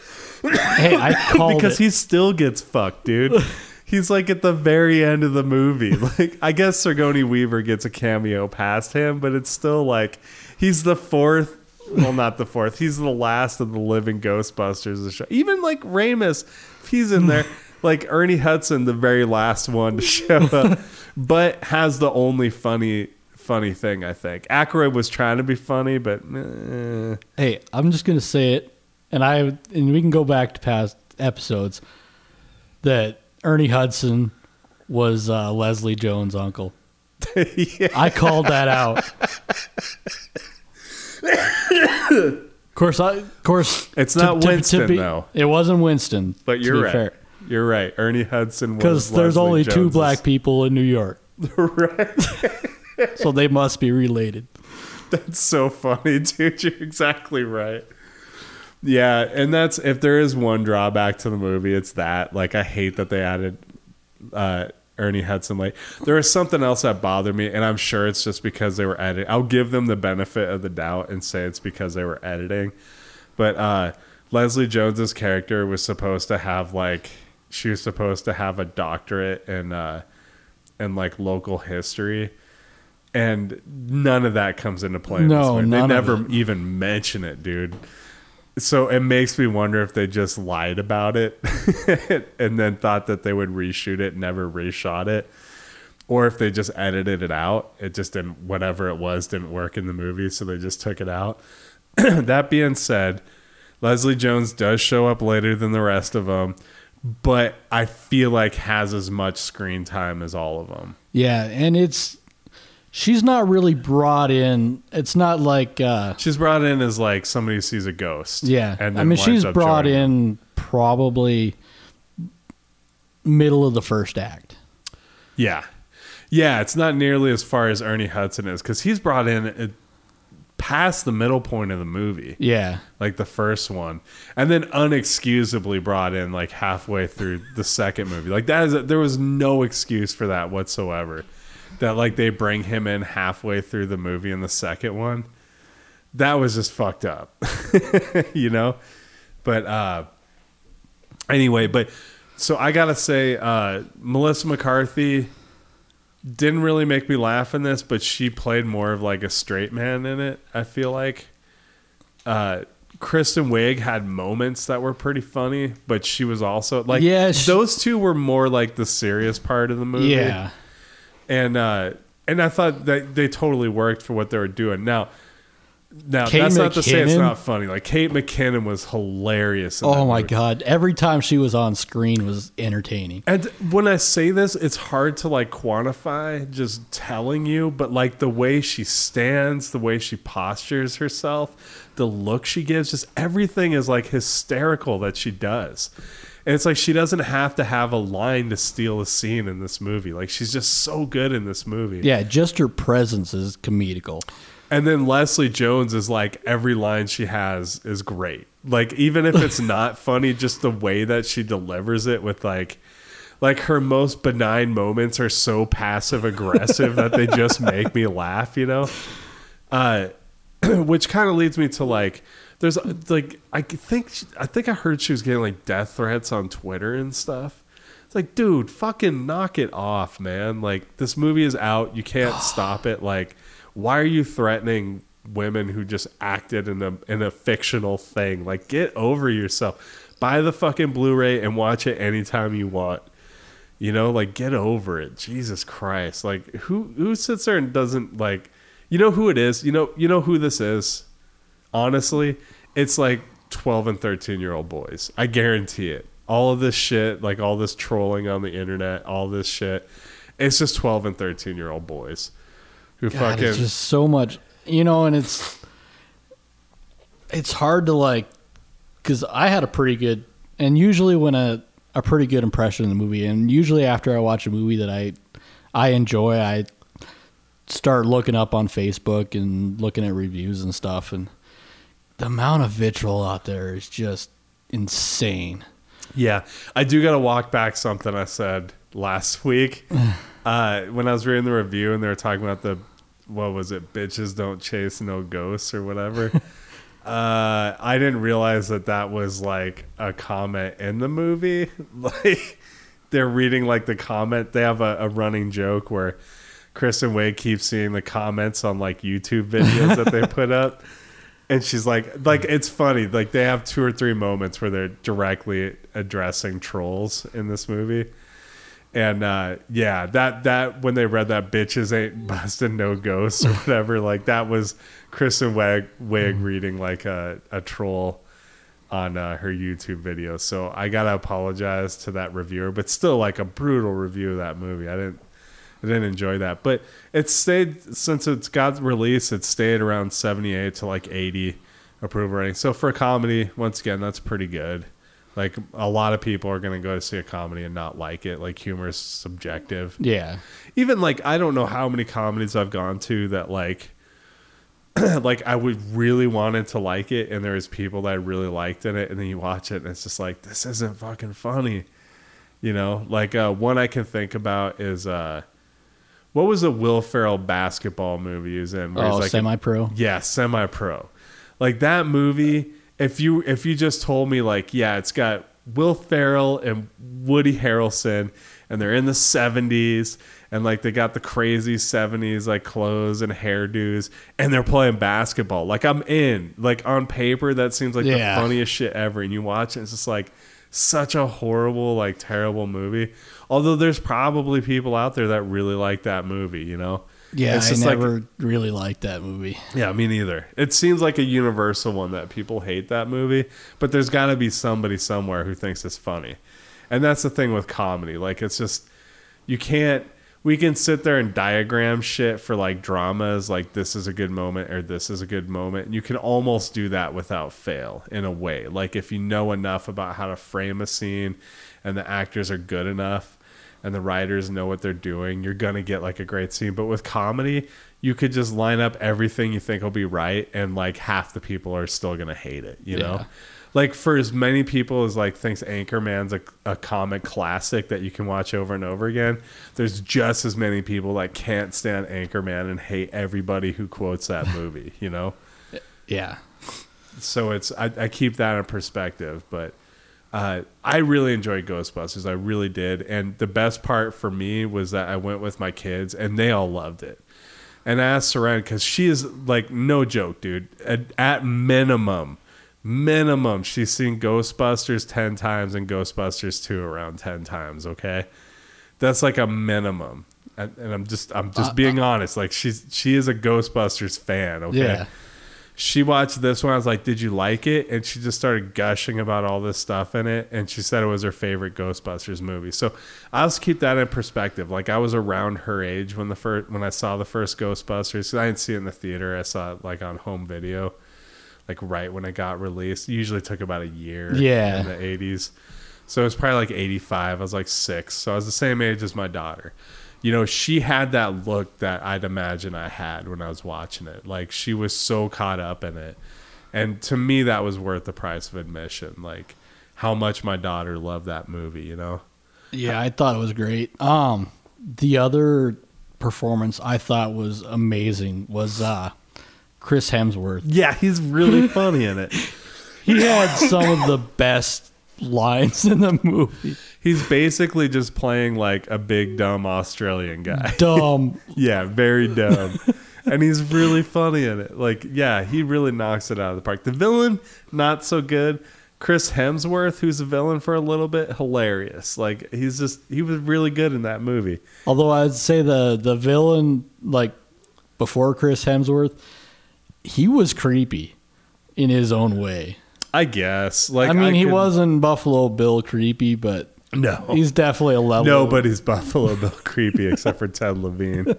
Hey, I called because it. he still gets fucked, dude. He's like at the very end of the movie. Like I guess Sigourney Weaver gets a cameo past him, but it's still like he's the fourth. Well, not the fourth. He's the last of the living Ghostbusters. Even like Ramis, he's in there. Like Ernie Hudson, the very last one to show up, but has the only funny funny thing. I think Aykroyd was trying to be funny, but eh. Hey, I'm just gonna say it, and I and we can go back to past episodes that Ernie Hudson was uh, Leslie Jones' uncle. I called that out. of course, I, of course, It's not Winston, be- though. It wasn't Winston, But you're be right. fair. You're right. Ernie Hudson was because there's Leslie only two Jones's- black people in New York. right. so they must be related. That's so funny, dude. You're exactly right. Yeah, and that's if there is one drawback to the movie, it's that. Like I hate that they added uh Ernie Hudson late. There is something else that bothered me, and I'm sure it's just because they were editing. I'll give them the benefit of the doubt and say it's because they were editing. But uh Leslie Jones's character was supposed to have like she was supposed to have a doctorate in uh in like local history and none of that comes into play. No, none they never even mention it, dude. So it makes me wonder if they just lied about it and then thought that they would reshoot it, never reshot it, or if they just edited it out. It just didn't, whatever it was, didn't work in the movie, so they just took it out. that being said, Leslie Jones does show up later than the rest of them, but I feel like has as much screen time as all of them. Yeah, and it's she's not really brought in. It's not like uh She's brought in as like somebody sees a ghost. yeah. and I mean, she's brought in probably middle of the first act. Yeah, yeah. It's not nearly as far as Ernie Hudson is because he's brought in past the middle point of the movie, Yeah. like the first one, and then unexcusably brought in like halfway through the second movie. Like that is there was no excuse for that whatsoever. That like they bring him in halfway through the movie in the second one. That was just fucked up, you know. But uh anyway, but so I gotta say, uh, Melissa McCarthy didn't really make me laugh in this, but she played more of like a straight man in it. I feel like. Uh, Kristen Wiig had moments that were pretty funny, but she was also like, Yeah, she- those two were more like the serious part of the movie Yeah. and uh and I thought that they totally worked for what they were doing. Now, now Kate that's not to say it's not funny. Like Kate McKinnon was hilarious. in Oh my movie. god! Every time she was on screen was entertaining. And when I say this, it's hard to like quantify just telling you, but like the way she stands, the way she postures herself, the look she gives, just everything is like hysterical that she does. And it's like she doesn't have to have a line to steal a scene in this movie. Like she's just so good in this movie. Yeah, just her presence is comedical. And then Leslie Jones is like every line she has is great. Like even if it's not funny, just the way that she delivers it with like like her most benign moments are so passive aggressive that they just make me laugh, you know? Uh which kind of leads me to like there's like I think I think I heard she was getting like death threats on Twitter and stuff. It's like, dude, fucking knock it off, man. Like this movie is out, you can't stop it. Like why are you threatening women who just acted in a in a fictional thing? Like get over yourself. Buy the fucking Blu-ray and watch it anytime you want. You know, like get over it. Jesus Christ. Like who who sits there and doesn't like you know who it is? You know you know who this is? Honestly, it's like 12 and 13 year old boys. I guarantee it. All of this shit, like all this trolling on the internet, all this shit, it's just 12 and 13 year old boys who God, fucking it's just so much, you know, and it's it's hard to like because I had a pretty good, and usually when a a pretty good impression of the movie, and usually after I watch a movie that I I enjoy, I start looking up on Facebook and looking at reviews and stuff, and the amount of vitriol out there is just insane. Yeah, I do got to walk back something I said last week uh, when I was reading the review and they were talking about the what was it, bitches don't chase no ghosts or whatever. uh, I didn't realize that that was like a comment in the movie. Like they're reading like the comment. They have a, a running joke where Kristen Wiig keep seeing the comments on like YouTube videos that they put up and she's like like it's funny like they have two or three moments where they're directly addressing trolls in this movie and uh yeah that that when they read that bitches ain't busting no ghosts or whatever like that was kristen Wiig, Wiig reading like a, a troll on uh, her youtube video so i gotta apologize to that reviewer but still like a brutal review of that movie i didn't I didn't enjoy that, but it stayed since it's got released. It stayed around seventy eight to like eighty approval rating. So for a comedy, once again, that's pretty good. Like a lot of people are going to go to see a comedy and not like it. Like humor is subjective. Yeah. Even like I don't know how many comedies I've gone to that like like I would really wanted to like it and there was people that I really liked in it and then you watch it and it's just like this isn't fucking funny. You know, like uh, one I can think about is uh, what was the Will Ferrell basketball movie he was in? Oh, like semi-pro. yeah, semi pro. Like that movie, if you if you just told me like, yeah, it's got Will Ferrell and Woody Harrelson and they're in the seventies and like they got the crazy seventies like clothes and hairdos and they're playing basketball. Like I'm in. Like on paper that seems like Yeah. the funniest shit ever. And you watch it, it's just like such a horrible, like terrible movie. Although there's probably people out there that really like that movie, you know? Yeah, It's I just like- never really liked that movie. yeah, me neither. It seems like a universal one that people hate that movie, but there's got to be somebody somewhere who thinks it's funny. And that's the thing with comedy. Like, it's just, you can't, we can sit there and diagram shit for like dramas, like this is a good moment or this is a good moment. And you can almost do that without fail in a way. Like, if you know enough about how to frame a scene and the actors are good enough and the writers know what they're doing, you're gonna get like a great scene. But with comedy, you could just line up everything you think will be right, and like half the people are still gonna hate it. You know, like for as many people as like thinks Anchorman's a, a comic classic that you can watch over and over again, there's just as many people that can't stand Anchorman and hate everybody who quotes that movie. You know Yeah. so it's I, I keep that in perspective but uh, i really enjoyed ghostbusters. I really did. And the best part for me was that i went with my kids and they all loved it. And i asked Seren because she is like no joke dude. At, at minimum minimum she's seen ghostbusters 10 times and ghostbusters 2 around 10 times okay? That's like a minimum. And, and i'm just i'm just being honest. Like she's she is a ghostbusters fan okay? Yeah. She watched this one. I was like, "Did you like it?" And she just started gushing about all this stuff in it, and she said it was her favorite Ghostbusters movie. So I also keep that in perspective. Like I was around her age when the first when I saw the first Ghostbusters. I didn't see it in the theater. I saw it like on home video, like right when it got released. It usually took about a year. Yeah. in the eighties. So it was probably like eighty five. I was like six, so I was the same age as my daughter you know, she had that look that I'd imagine I had when I was watching it. Like she was so caught up in it. And to me that was worth the price of admission. Like how much my daughter loved that movie, you know? Yeah, I thought it was great. Um, the other performance I thought was amazing was uh, Chris Hemsworth. Yeah, he's really funny in it. He had some of the best lines in the movie. He's basically just playing like a big dumb Australian guy. Dumb. yeah, very dumb. and he's really funny in it. Like, yeah, he really knocks it out of the park. The villain, not so good. Chris Hemsworth, who's a villain for a little bit, hilarious. Like he's just he was really good in that movie. Although I'd say the the villain, like before Chris Hemsworth, he was creepy in his own way. I guess. Like I mean, he could- wasn't Buffalo Bill creepy, but no. he's definitely a level. Nobody's Buffalo Bill creepy except for Ted Levine.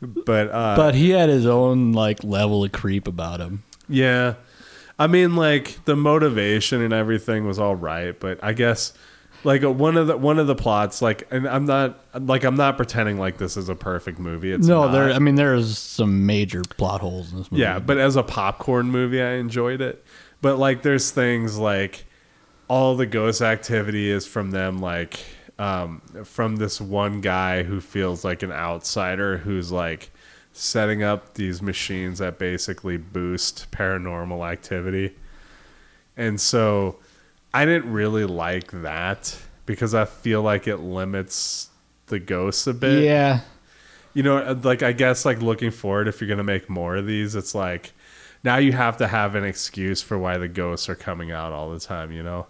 but uh But he had his own like level of creep about him. Yeah. I mean like the motivation and everything was all right, but I guess like uh, one of the one of the plots like and I'm not like I'm not pretending like this is a perfect movie. It's no, not. there. I mean, there's some major plot holes in this movie. Yeah, but as a popcorn movie I enjoyed it. But like there's things like all the ghost activity is from them like um from this one guy who feels like an outsider who's like setting up these machines that basically boost paranormal activity. And so I didn't really like that because I feel like it limits the ghosts a bit yeah. you know uh, like i guess like looking forward if you're gonna make more of these it's like now you have to have an excuse for why the ghosts are coming out all the time you know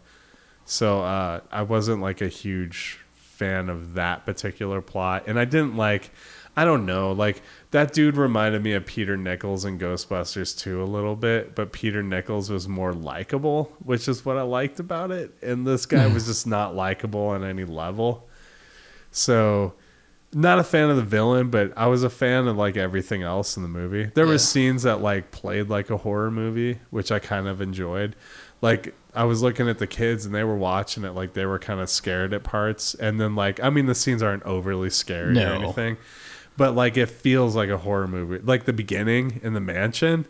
so uh i wasn't like a huge fan of that particular plot and i didn't like i don't know like that dude reminded me of peter nichols in ghostbusters 2 a little bit but peter nichols was more likable which is what i liked about it and this guy was just not likable on any level so not a fan of the villain, but I was a fan of like everything else in the movie. There was scenes that like played like a horror movie, which I kind of enjoyed. like I was looking at the kids and they were watching it like they were kind of scared at parts, and then like I mean the scenes aren't overly scary or No. anything, but like it feels like a horror movie. Like the beginning in the mansion,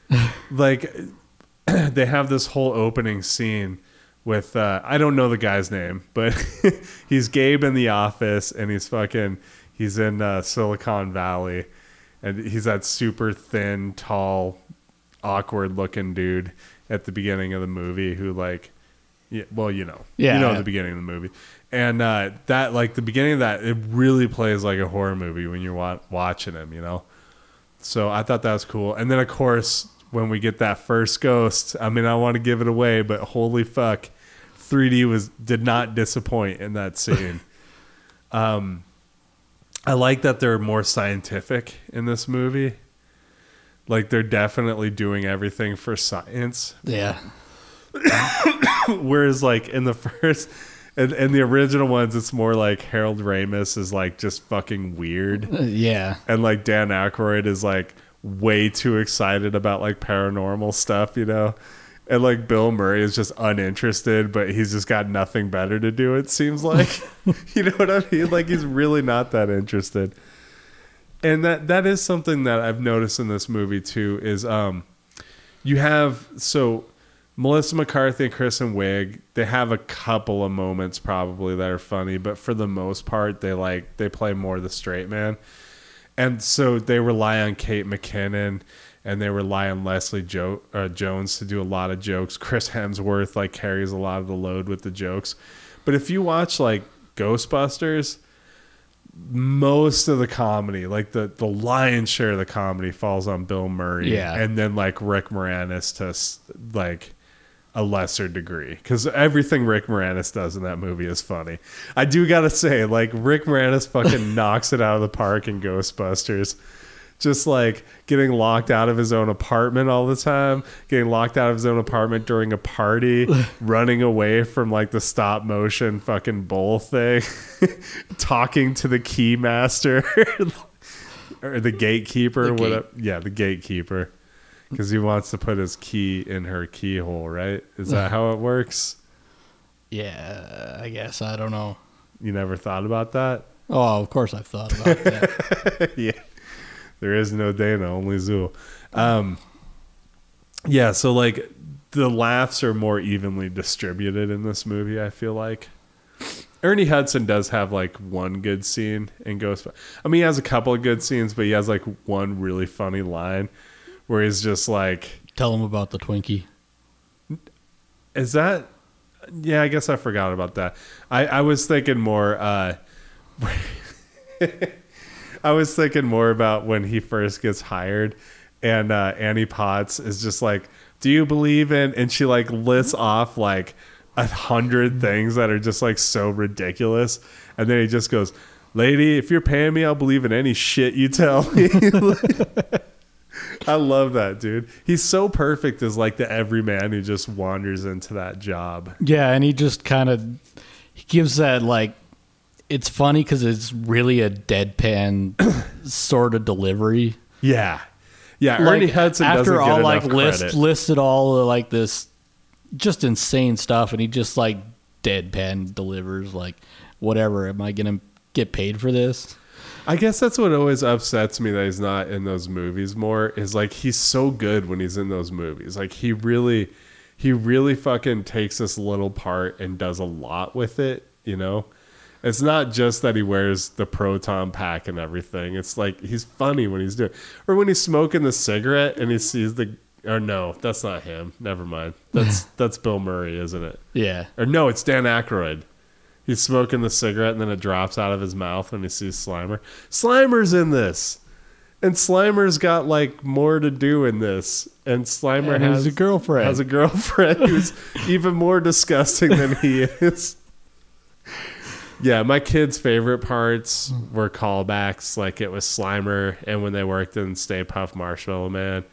like they have this whole opening scene with uh, I don't know the guy's name, but he's Gabe in the office and he's fucking he's in uh, Silicon Valley and he's that super thin, tall, awkward looking dude at the beginning of the movie who like yeah, well, you know. Yeah. You know the beginning of the movie. And uh, that like the beginning of that it really plays like a horror movie when you're wa- watching him, you know. So I thought that was cool. And then of course, when we get that first ghost, I mean, I want to give it away, but holy fuck, 3D was did not disappoint in that scene. um, I like that they're more scientific in this movie. Like they're definitely doing everything for science. Yeah. Whereas like in the first and, and the original ones, it's more like Harold Ramis is like just fucking weird. Uh, yeah. and like Dan Aykroyd is like way too excited about like paranormal stuff, you know. And like Bill Murray is just uninterested, but he's just got nothing better to do. It seems like, you know what I mean? Like he's really not that interested. And that that is something that I've noticed in this movie too. Is um, you have so Melissa McCarthy and Kristen Wiig, they have a couple of moments probably that are funny, but for the most part, they like they play more the straight man, and so they rely on Kate McKinnon and they rely on Leslie jo- uh, Jones to do a lot of jokes. Chris Hemsworth like carries a lot of the load with the jokes, but if you watch like Ghostbusters, most of the comedy, like the the lion's share of the comedy, falls on Bill Murray, Yeah. and then like Rick Moranis to like a lesser degree because everything Rick Moranis does in that movie is funny. I do gotta say, like Rick Moranis fucking knocks it out of the park in Ghostbusters. Just like getting locked out of his own apartment all the time, getting locked out of his own apartment during a party, running away from like the stop motion fucking bull thing, talking to the key master or the gatekeeper, The gate- whatever. Yeah, the gatekeeper because he wants to put his key in her keyhole, right? Is that how it works? Yeah. I guess. I don't know. You never thought about that? Oh, of course I've thought about that. yeah. There is no Dana, only Zuul. Um, yeah, so like the laughs are more evenly distributed in this movie, I feel like. Ernie Hudson does have like one good scene in Ghost. I mean, he has a couple of good scenes, but he has like one really funny line where he's just like, Tell him about the Twinkie. Is that? Yeah, I guess I forgot about that. I, I was thinking more. Uh, I was thinking more about when he first gets hired, and uh, Annie Potts is just like, "Do you believe in?" And she like lists off like a hundred things that are just like so ridiculous, and then he just goes, "Lady, if you're paying me, I'll believe in any shit you tell me." I love that dude. He's so perfect as like the everyman who just wanders into that job. Yeah, and he just kind of he gives that like it's funny because it's really a deadpan sort of delivery. Yeah, yeah. Like Ernie Hudson after all like list credit. listed all of, like this just insane stuff, and he just like deadpan delivers like whatever. Am I gonna get paid for this? I guess that's what always upsets me that he's not in those movies more. Is like he's so good when he's in those movies. Like he really, he really fucking takes this little part and does a lot with it. You know, it's not just that he wears the proton pack and everything. It's like he's funny when he's doing, or when he's smoking the cigarette and he sees the. Or no, that's not him. Never mind. That's that's Bill Murray, isn't it? Yeah, Or no, it's Dan Aykroyd. He's smoking the cigarette and then it drops out of his mouth when he sees Slimer. Slimer's in this. And Slimer's got like more to do in this. And Slimer And has has a girlfriend. Has a girlfriend who's even more disgusting than he is. Yeah, my kids' favorite parts mm. were callbacks. Like it was Slimer and when they worked in Stay Puft Marshmallow Man.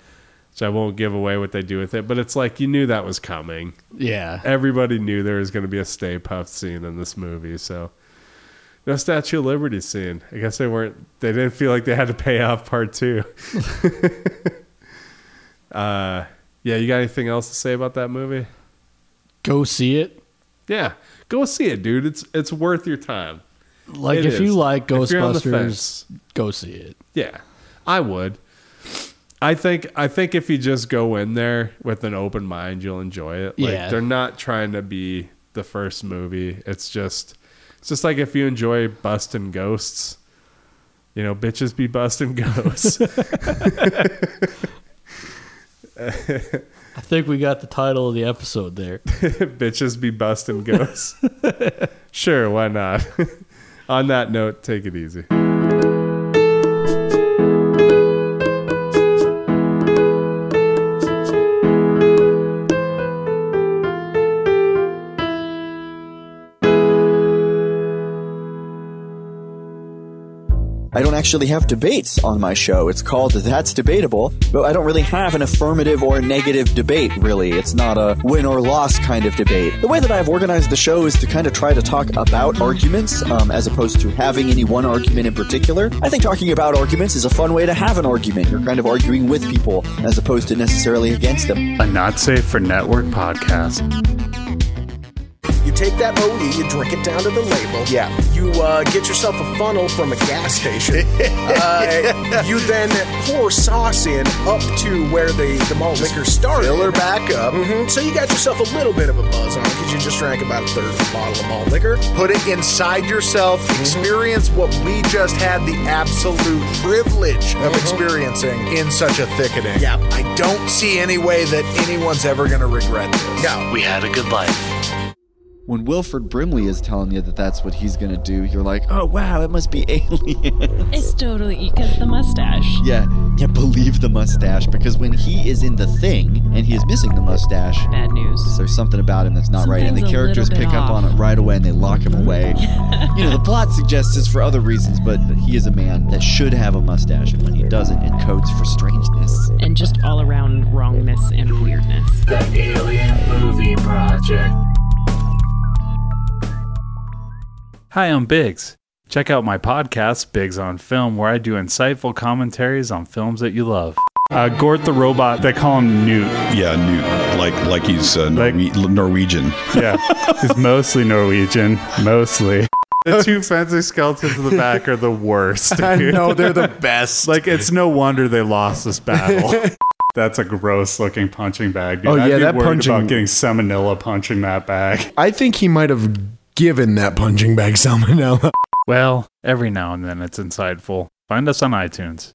Which I won't give away what they do with it, but it's like you knew that was coming yeah. everybody knew there was going to be a Stay Puft scene in this movie. So no Statue of Liberty scene. I guess they weren't. They didn't feel like they had to pay off part two. uh, yeah. You got anything else to say about that movie? Go see it. Yeah, go see it, dude. It's it's worth your time. Like It if is. you like If you're on the Ghostbusters, fence. go see it. Yeah, I would. I think I think if you just go in there with an open mind, you'll enjoy it. Like Yeah. they're not trying to be the first movie. It's just it's just like if you enjoy busting ghosts, you know, bitches be busting ghosts. I think we got the title of the episode there. bitches be busting ghosts. sure, why not? On that note, take it easy. I don't actually have debates on my show. It's called That's Debatable, but I don't really have an affirmative or negative debate, really. It's not a win or loss kind of debate. The way that I've organized the show is to kind of try to talk about arguments um, as opposed to having any one argument in particular. I think talking about arguments is a fun way to have an argument. You're kind of arguing with people as opposed to necessarily against them. A not safe for network podcast. You take that OE, you drink it down to the label. Yeah. You uh, get yourself a funnel from a gas station. uh, you then pour sauce in up to where the, the malt liquor started. Fill her back up. hmm So you got yourself a little bit of a buzz on because you just drank about a third of a bottle of malt liquor. Put it inside yourself. Experience what we just had the absolute privilege of experiencing in such a thickening. Yeah. I don't see any way that anyone's ever going to regret this. No. We had a good life. When Wilford Brimley is telling you that that's what he's gonna do, you're like, oh wow, it must be alien. It's totally because the mustache. Yeah, yeah, believe the mustache because when he is in the thing and he is missing the mustache, Bad news. there's something about him that's not right, and the characters pick bit up on it right away and they lock him away. you know, the plot suggests it's for other reasons, but he is a man that should have a mustache, and when he doesn't, it codes for strangeness. And just all around wrongness and weirdness. The Alien Movie Project. Hi, I'm Biggs. Check out my podcast, Biggs on Film, where I do insightful commentaries on films that you love. Uh, Gort the robot, they call him Newt. Yeah, Newt, like like he's uh, Norwe- Norwegian. Yeah, he's mostly Norwegian, mostly. The two fencing skeletons in the back are the worst. I know they're the best. Like it's no wonder they lost this battle. That's a gross looking punching bag. Dude. Oh, I'd yeah, be that worried punching- about getting salmonella punching that bag. I think he might have given that punching bag salmonella. Well, every now and then it's insightful. Find us on iTunes.